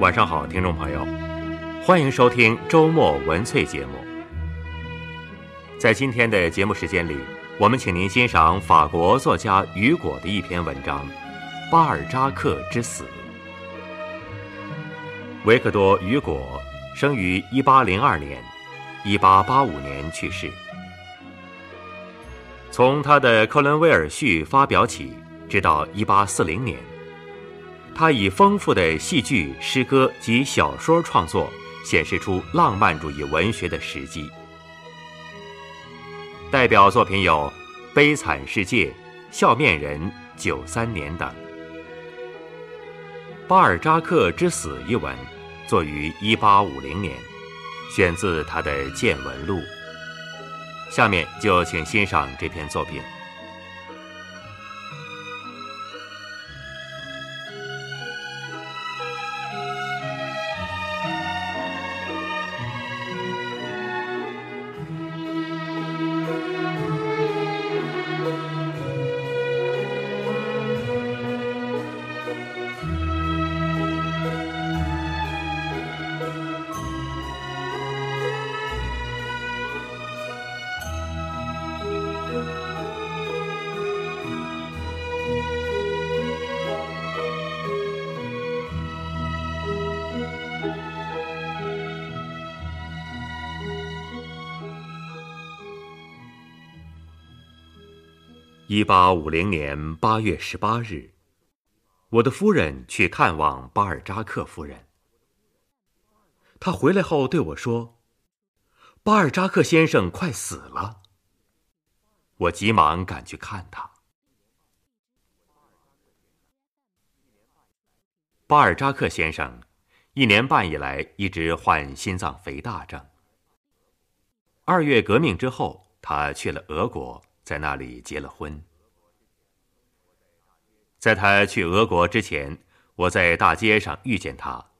晚上好，听众朋友，欢迎收听周末文萃节目。在今天的节目时间里，我们请您欣赏法国作家雨果的一篇文章《巴尔扎克之死》。维克多·雨果生于1802年，1885年去世。从他的《克伦威尔序》发表起，直到1840年。他以丰富的戏剧、诗歌及小说创作，显示出浪漫主义文学的时机。代表作品有《悲惨世界》《笑面人》《九三年》等。巴尔扎克之死一文，作于1850年，选自他的见闻录。下面就请欣赏这篇作品。一八五零年八月十八日，我的夫人去看望巴尔扎克夫人。她回来后对我说：“巴尔扎克先生快死了。”我急忙赶去看他。巴尔扎克先生一年半以来一直患心脏肥大症。二月革命之后，他去了俄国。在那里结了婚。在他去俄国之前，我在大街上遇见他，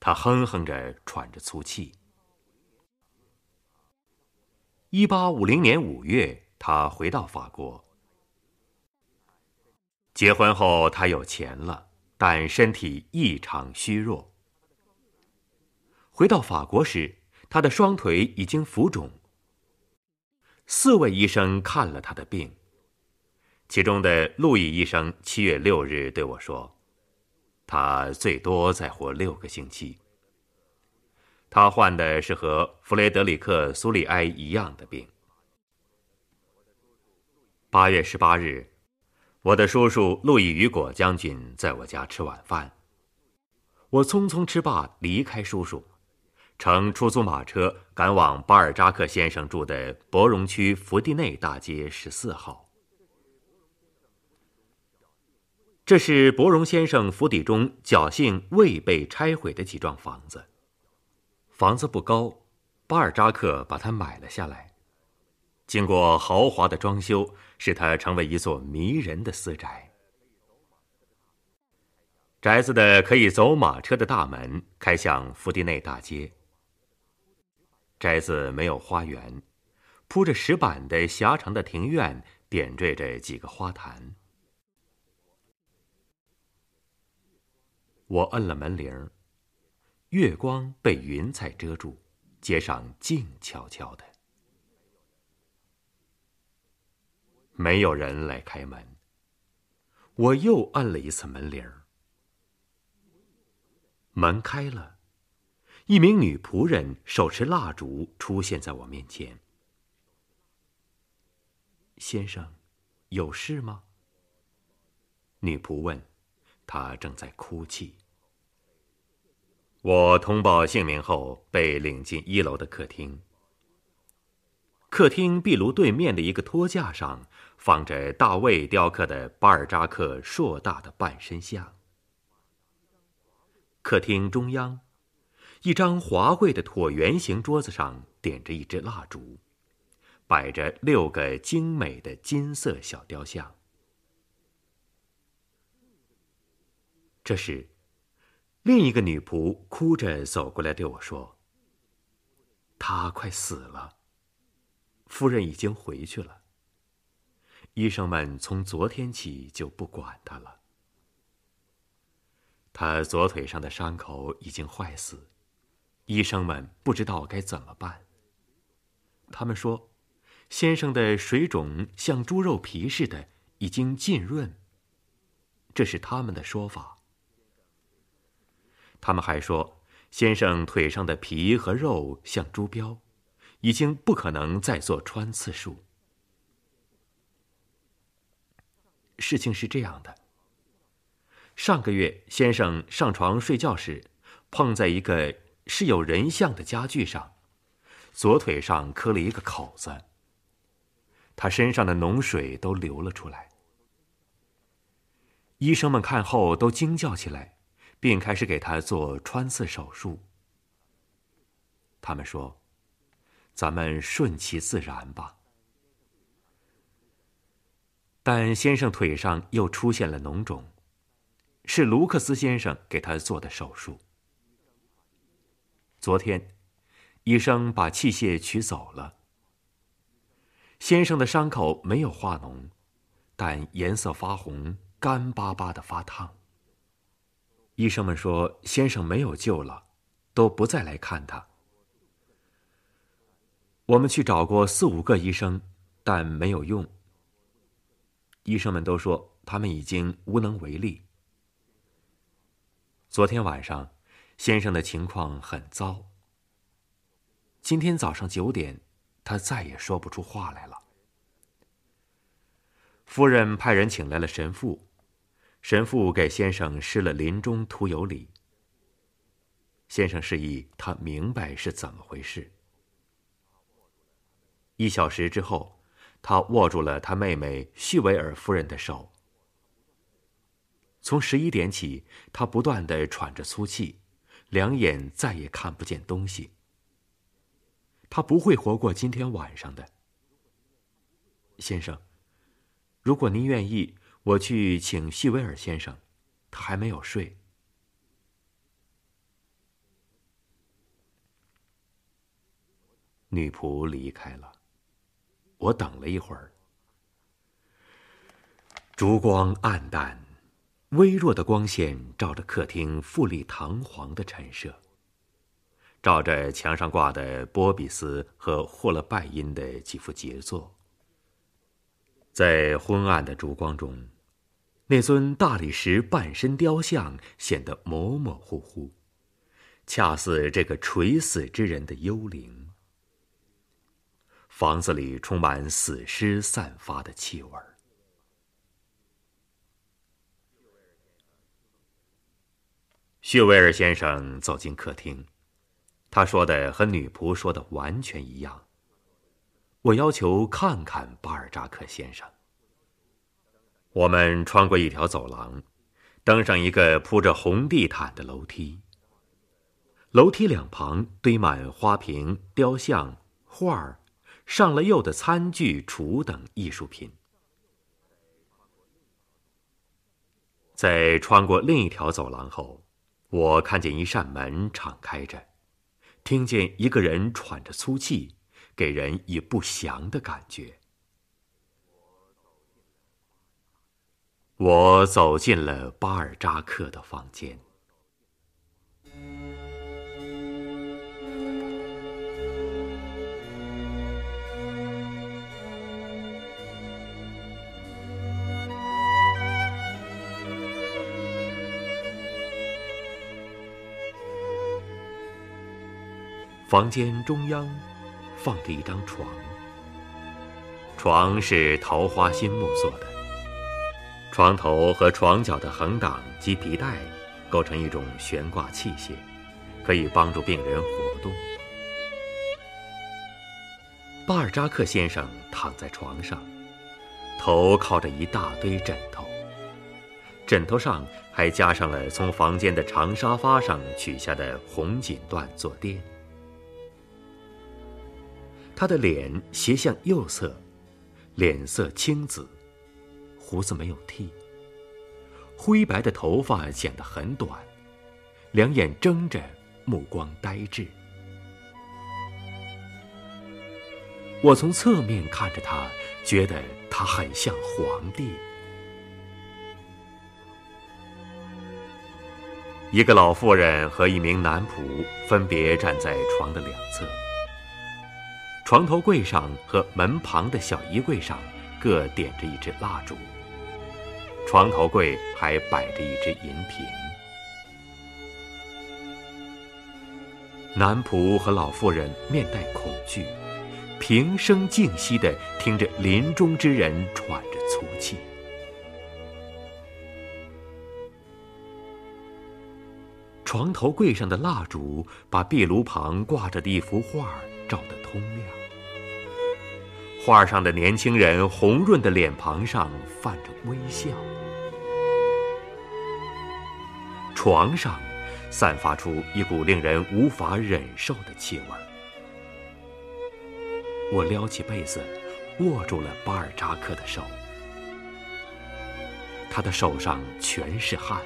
他哼哼着，喘着粗气。一八五零年五月，他回到法国。结婚后，他有钱了，但身体异常虚弱。回到法国时，他的双腿已经浮肿。四位医生看了他的病，其中的路易医生七月六日对我说：“他最多再活六个星期。”他患的是和弗雷德里克·苏利埃一样的病。八月十八日，我的叔叔路易·雨果将军在我家吃晚饭，我匆匆吃罢离开叔叔。乘出租马车赶往巴尔扎克先生住的博荣区福地内大街十四号。这是博荣先生府邸中侥幸未被拆毁的几幢房子。房子不高，巴尔扎克把它买了下来。经过豪华的装修，使它成为一座迷人的私宅。宅子的可以走马车的大门开向福地内大街。宅子没有花园，铺着石板的狭长的庭院点缀着几个花坛。我摁了门铃，月光被云彩遮住，街上静悄悄的，没有人来开门。我又摁了一次门铃，门开了。一名女仆人手持蜡烛出现在我面前。先生，有事吗？女仆问。她正在哭泣。我通报姓名后，被领进一楼的客厅。客厅壁炉对面的一个托架上，放着大卫雕刻的巴尔扎克硕大的半身像。客厅中央。一张华贵的椭圆形桌子上点着一支蜡烛，摆着六个精美的金色小雕像。这时，另一个女仆哭着走过来对我说：“他快死了，夫人已经回去了。医生们从昨天起就不管他了。”他左腿上的伤口已经坏死，医生们不知道该怎么办。他们说，先生的水肿像猪肉皮似的，已经浸润。这是他们的说法。他们还说，先生腿上的皮和肉像猪膘，已经不可能再做穿刺术。事情是这样的。上个月，先生上床睡觉时，碰在一个是有人像的家具上，左腿上磕了一个口子。他身上的脓水都流了出来。医生们看后都惊叫起来，并开始给他做穿刺手术。他们说：“咱们顺其自然吧。”但先生腿上又出现了脓肿。是卢克斯先生给他做的手术。昨天，医生把器械取走了。先生的伤口没有化脓，但颜色发红，干巴巴的发烫。医生们说先生没有救了，都不再来看他。我们去找过四五个医生，但没有用。医生们都说他们已经无能为力。昨天晚上，先生的情况很糟。今天早上九点，他再也说不出话来了。夫人派人请来了神父，神父给先生施了临终涂油礼。先生示意他明白是怎么回事。一小时之后，他握住了他妹妹叙维尔夫人的手。从十一点起，他不断的喘着粗气，两眼再也看不见东西。他不会活过今天晚上的，先生。如果您愿意，我去请希维尔先生，他还没有睡。女仆离开了，我等了一会儿，烛光暗淡。微弱的光线照着客厅富丽堂皇的陈设，照着墙上挂的波比斯和霍勒拜因的几幅杰作。在昏暗的烛光中，那尊大理石半身雕像显得模模糊糊，恰似这个垂死之人的幽灵。房子里充满死尸散发的气味儿。叙威尔先生走进客厅，他说的和女仆说的完全一样。我要求看看巴尔扎克先生。我们穿过一条走廊，登上一个铺着红地毯的楼梯。楼梯两旁堆满花瓶、雕像、画儿、上了釉的餐具、橱等艺术品。在穿过另一条走廊后。我看见一扇门敞开着，听见一个人喘着粗气，给人以不祥的感觉。我走进了巴尔扎克的房间。房间中央放着一张床，床是桃花心木做的，床头和床脚的横档及皮带构成一种悬挂器械，可以帮助病人活动。巴尔扎克先生躺在床上，头靠着一大堆枕头，枕头上还加上了从房间的长沙发上取下的红锦缎坐垫。他的脸斜向右侧，脸色青紫，胡子没有剃。灰白的头发剪得很短，两眼睁着，目光呆滞。我从侧面看着他，觉得他很像皇帝。一个老妇人和一名男仆分别站在床的两侧，床头柜上和门旁的小衣柜上各点着一支蜡烛，床头柜还摆着一只银瓶。男仆和老妇人面带恐惧，平生静息地听着临终之人喘着粗气。床头柜上的蜡烛把壁炉旁挂着的一幅画照得通亮。画上的年轻人红润的脸庞上泛着微笑。床上散发出一股令人无法忍受的气味。我撩起被子，握住了巴尔扎克的手。他的手上全是汗。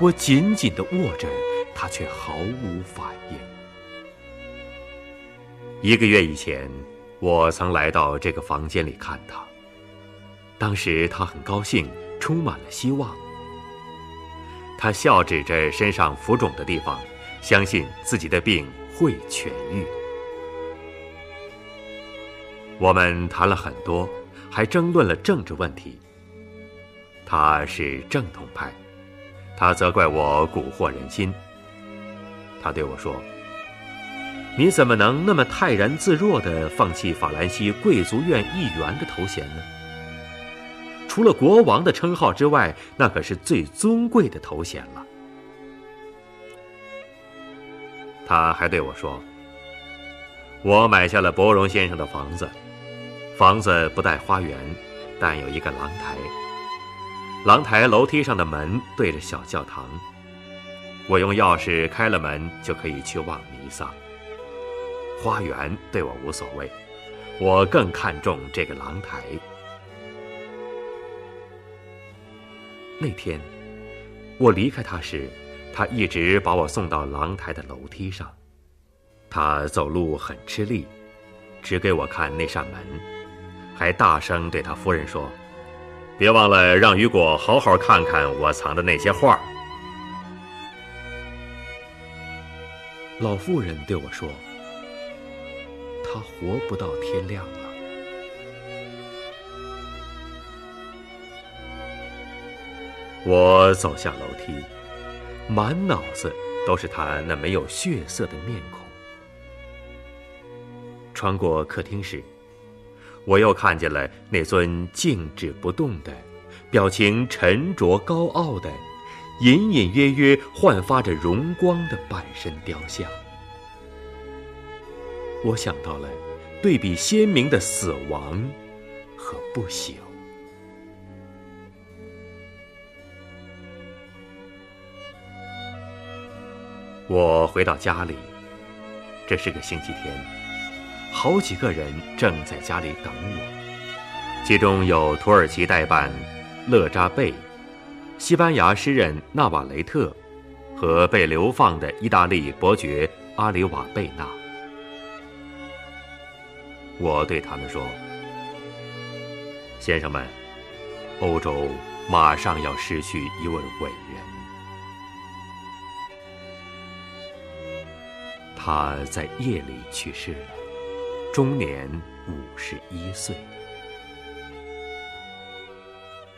我紧紧地握着，他却毫无反应。一个月以前，我曾来到这个房间里看他。当时他很高兴，充满了希望。他笑指着身上浮肿的地方，相信自己的病会痊愈。我们谈了很多，还争论了政治问题。他是正统派。他责怪我蛊惑人心。他对我说：“你怎么能那么泰然自若地放弃法兰西贵族院议员的头衔呢？除了国王的称号之外，那可是最尊贵的头衔了。”他还对我说：“我买下了伯荣先生的房子，房子不带花园，但有一个廊台。”廊台楼梯上的门对着小教堂，我用钥匙开了门就可以去望弥撒。花园对我无所谓，我更看重这个廊台。那天我离开他时，他一直把我送到廊台的楼梯上。他走路很吃力，指给我看那扇门，还大声对他夫人说。别忘了让雨果好好看看我藏的那些画。老妇人对我说：“他活不到天亮了。”我走下楼梯，满脑子都是他那没有血色的面孔。穿过客厅时。我又看见了那尊静止不动的、表情沉着高傲的、隐隐约约焕发着荣光的半身雕像。我想到了对比鲜明的死亡和不朽。我回到家里，这是个星期天。好几个人正在家里等我，其中有土耳其代办勒扎贝、西班牙诗人纳瓦雷特和被流放的意大利伯爵阿里瓦贝纳。我对他们说：“先生们，欧洲马上要失去一位伟人，他在夜里去世了。”终年五十一岁，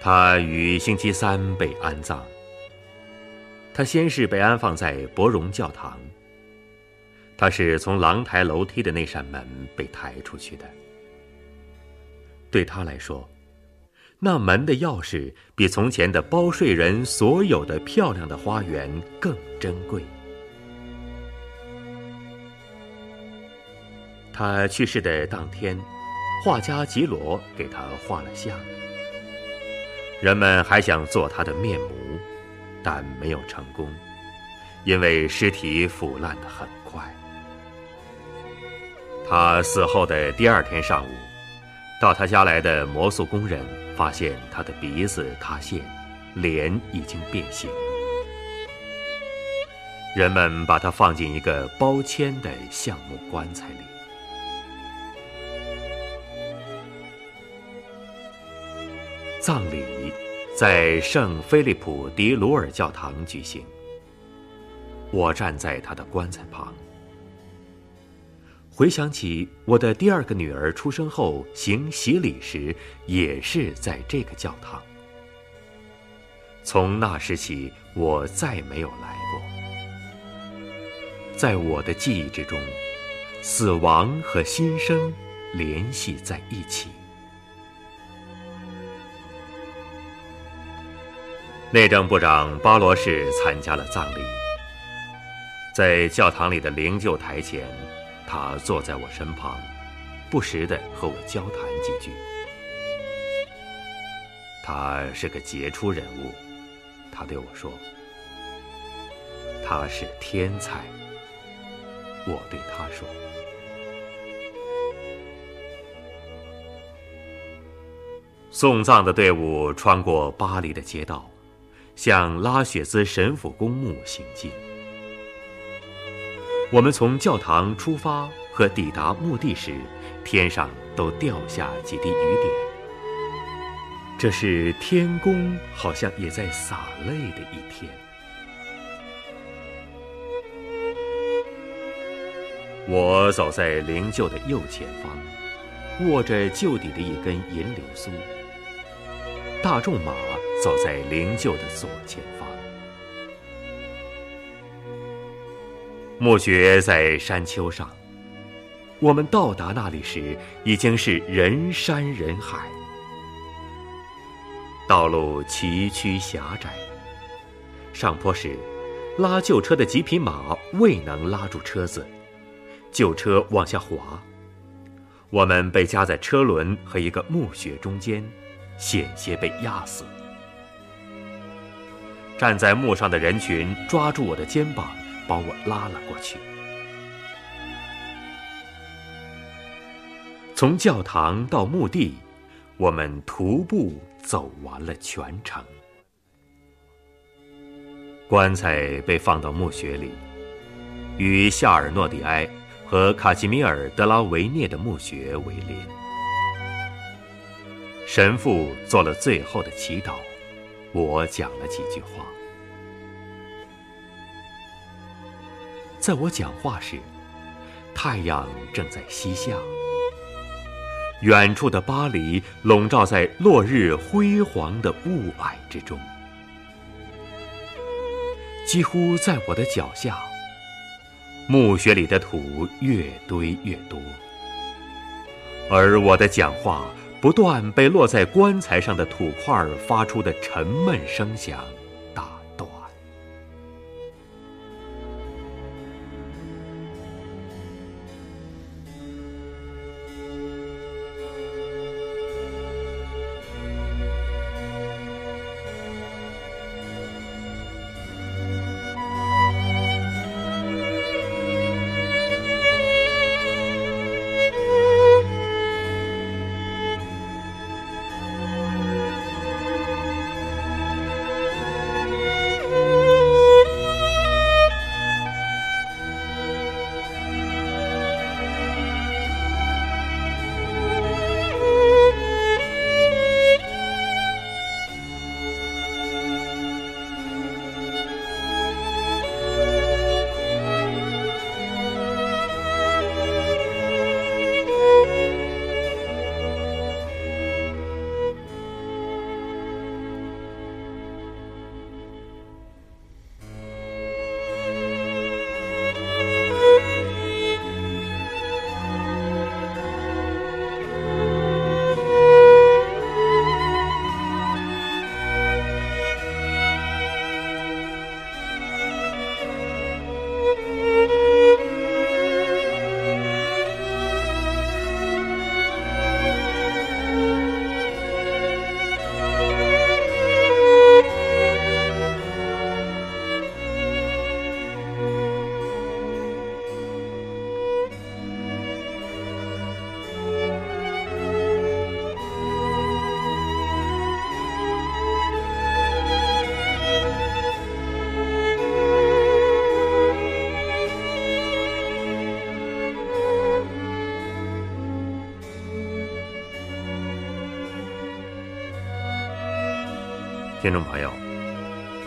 他于星期三被安葬。他先是被安放在博荣教堂。他是从廊台楼梯的那扇门被抬出去的。对他来说，那门的钥匙比从前的包税人所有的漂亮的花园更珍贵。他去世的当天，画家吉罗给他画了像。人们还想做他的面目，但没有成功，因为尸体腐烂的很。他死后的第二天上午，到他家来的魔术工人发现他的鼻子塌陷，脸已经变形。人们把他放进一个包铅的橡木棺材里。葬礼在圣菲利普迪鲁尔教堂举行，我站在他的棺材旁。回想起我的第二个女儿出生后行洗礼时，也是在这个教堂。从那时起，我再没有来过。在我的记忆之中，死亡和新生联系在一起。内政部长巴罗士参加了葬礼，在教堂里的灵柩台前。他坐在我身旁，不时地和我交谈几句。他是个杰出人物，他对我说：“他是天才。”我对他说：“送葬的队伍穿过巴黎的街道，向拉雪兹神父公墓行进。”我们从教堂出发和抵达墓地时，天上都掉下几滴雨点。这是天公好像也在洒泪的一天。我走在灵柩的右前方，握着旧底的一根银柳苏。大众马走在灵柩的左前方。墓穴在山丘上。我们到达那里时，已经是人山人海，道路崎岖狭窄。上坡时，拉旧车的几匹马未能拉住车子，旧车往下滑，我们被夹在车轮和一个墓穴中间，险些被压死。站在墓上的人群抓住我的肩膀。把我拉了过去。从教堂到墓地，我们徒步走完了全程。棺材被放到墓穴里，与夏尔诺蒂埃和卡基米尔·德拉维涅的墓穴为邻。神父做了最后的祈祷，我讲了几句话。在我讲话时，太阳正在西下。远处的巴黎笼罩在落日辉煌的雾霭之中，几乎在我的脚下。墓穴里的土越堆越多，而我的讲话不断被落在棺材上的土块发出的沉闷声响。听众朋友，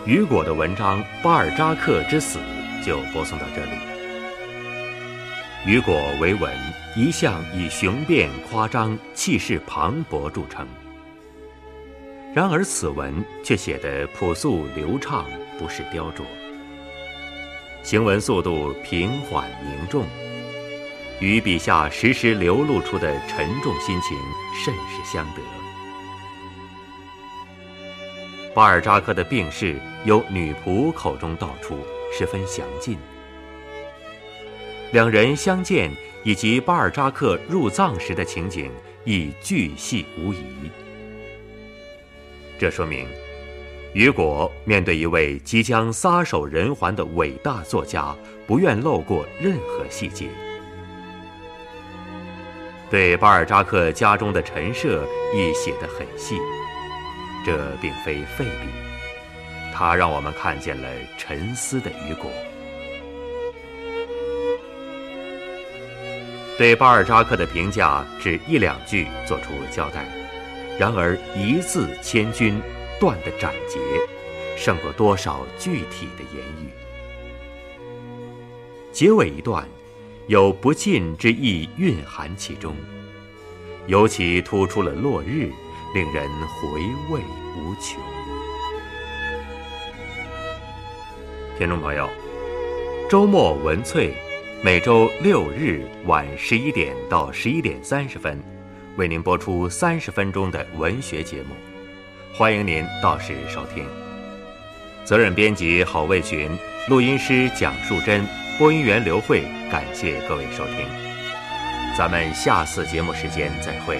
雨果的文章《巴尔扎克之死》就播送到这里。雨果为文，一向以雄辩夸张、气势磅礴著称。然而此文却写得朴素流畅，不是雕琢。行文速度平缓凝重，与笔下时时流露出的沉重心情甚是相得。巴尔扎克的病逝由女仆口中道出，十分详尽。两人相见以及巴尔扎克入葬时的情景亦巨细无遗。这说明，雨果面对一位即将撒手人寰的伟大作家，不愿漏过任何细节。对巴尔扎克家中的陈设亦写得很细，这并非废笔，它让我们看见了沉思的雨果。对巴尔扎克的评价只一两句做出交代。然而，一字千钧，断的斩截，胜过多少具体的言语。结尾一段，有不尽之意蕴含其中，尤其突出了落日，令人回味无穷。听众朋友，周末文萃，每周六日晚十一点到十一点三十分。为您播出三十分钟的文学节目，欢迎您到时收听。责任编辑郝卫群，录音师蒋树珍，播音员刘慧，感谢各位收听。咱们下次节目时间再会。